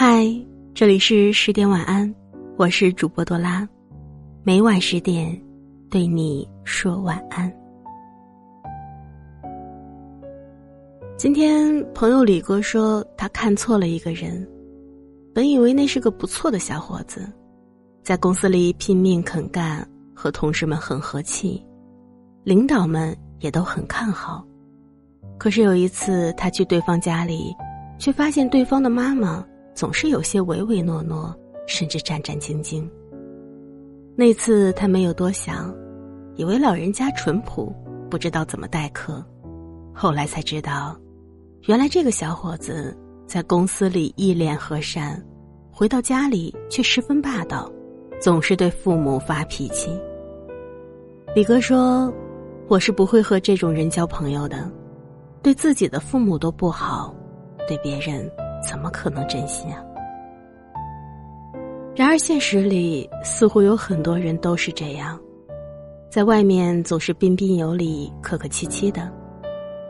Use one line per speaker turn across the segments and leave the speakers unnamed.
嗨，这里是十点晚安，我是主播多拉，每晚十点对你说晚安。今天朋友李哥说他看错了一个人，本以为那是个不错的小伙子，在公司里拼命肯干，和同事们很和气，领导们也都很看好。可是有一次他去对方家里，却发现对方的妈妈。总是有些唯唯诺诺，甚至战战兢兢。那次他没有多想，以为老人家淳朴，不知道怎么待客。后来才知道，原来这个小伙子在公司里一脸和善，回到家里却十分霸道，总是对父母发脾气。李哥说：“我是不会和这种人交朋友的，对自己的父母都不好，对别人。”怎么可能真心啊？然而现实里似乎有很多人都是这样，在外面总是彬彬有礼、客客气气的，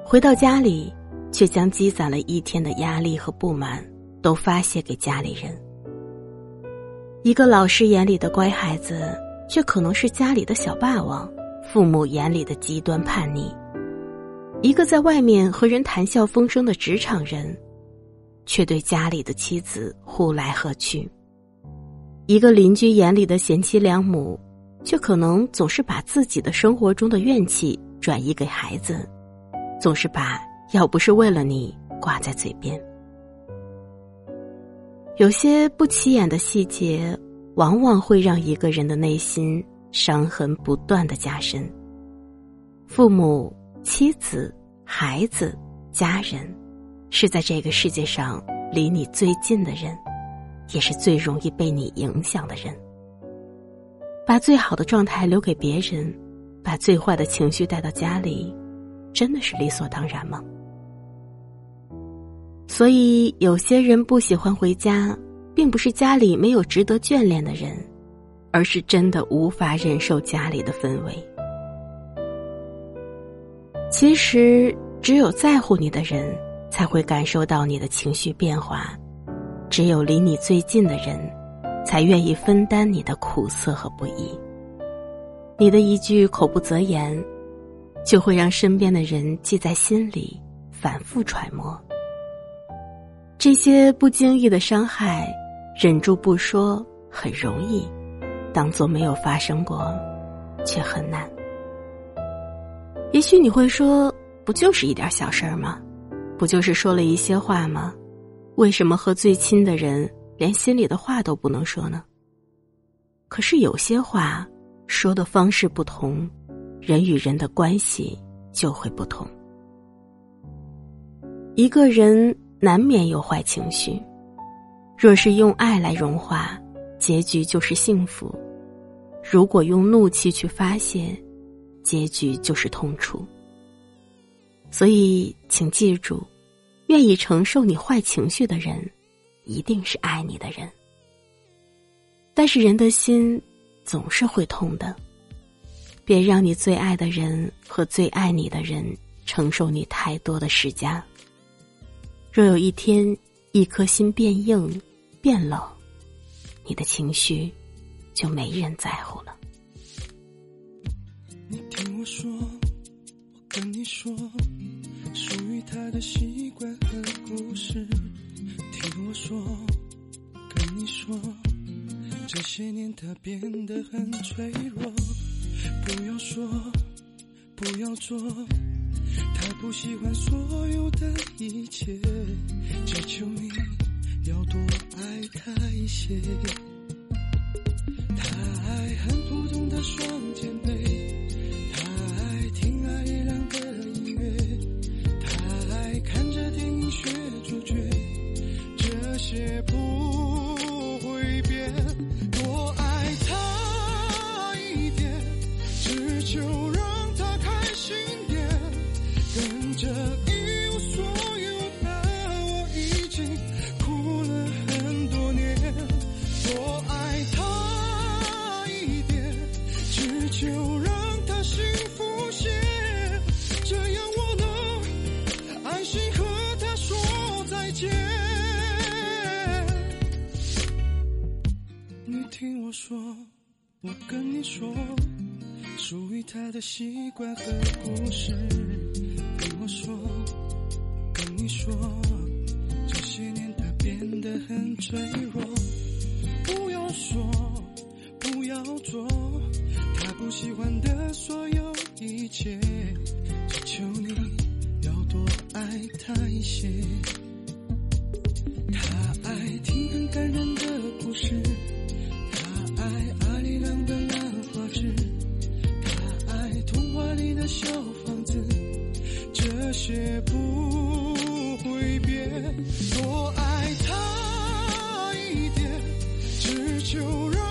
回到家里却将积攒了一天的压力和不满都发泄给家里人。一个老师眼里的乖孩子，却可能是家里的小霸王；父母眼里的极端叛逆，一个在外面和人谈笑风生的职场人。却对家里的妻子呼来喝去。一个邻居眼里的贤妻良母，却可能总是把自己的生活中的怨气转移给孩子，总是把“要不是为了你”挂在嘴边。有些不起眼的细节，往往会让一个人的内心伤痕不断的加深。父母、妻子、孩子、家人。是在这个世界上离你最近的人，也是最容易被你影响的人。把最好的状态留给别人，把最坏的情绪带到家里，真的是理所当然吗？所以，有些人不喜欢回家，并不是家里没有值得眷恋的人，而是真的无法忍受家里的氛围。其实，只有在乎你的人。才会感受到你的情绪变化，只有离你最近的人，才愿意分担你的苦涩和不易。你的一句口不择言，就会让身边的人记在心里，反复揣摩。这些不经意的伤害，忍住不说很容易，当做没有发生过，却很难。也许你会说，不就是一点小事儿吗？不就是说了一些话吗？为什么和最亲的人连心里的话都不能说呢？可是有些话说的方式不同，人与人的关系就会不同。一个人难免有坏情绪，若是用爱来融化，结局就是幸福；如果用怒气去发泄，结局就是痛楚。所以，请记住，愿意承受你坏情绪的人，一定是爱你的人。但是人的心总是会痛的，别让你最爱的人和最爱你的人承受你太多的施加。若有一天一颗心变硬、变冷，你的情绪就没人在乎了。
你说。属于他的习惯和故事，听我说，跟你说，这些年他变得很脆弱。不要说，不要做，他不喜欢所有的一切，只求你要多爱他一些。他爱很普通的双肩背，也不属于他的习惯和故事。听我说，跟你说，这些年他变得很脆弱。不要说，不要做，他不喜欢的所有一切，只求你要多爱他一些。别。多爱他一点，只求让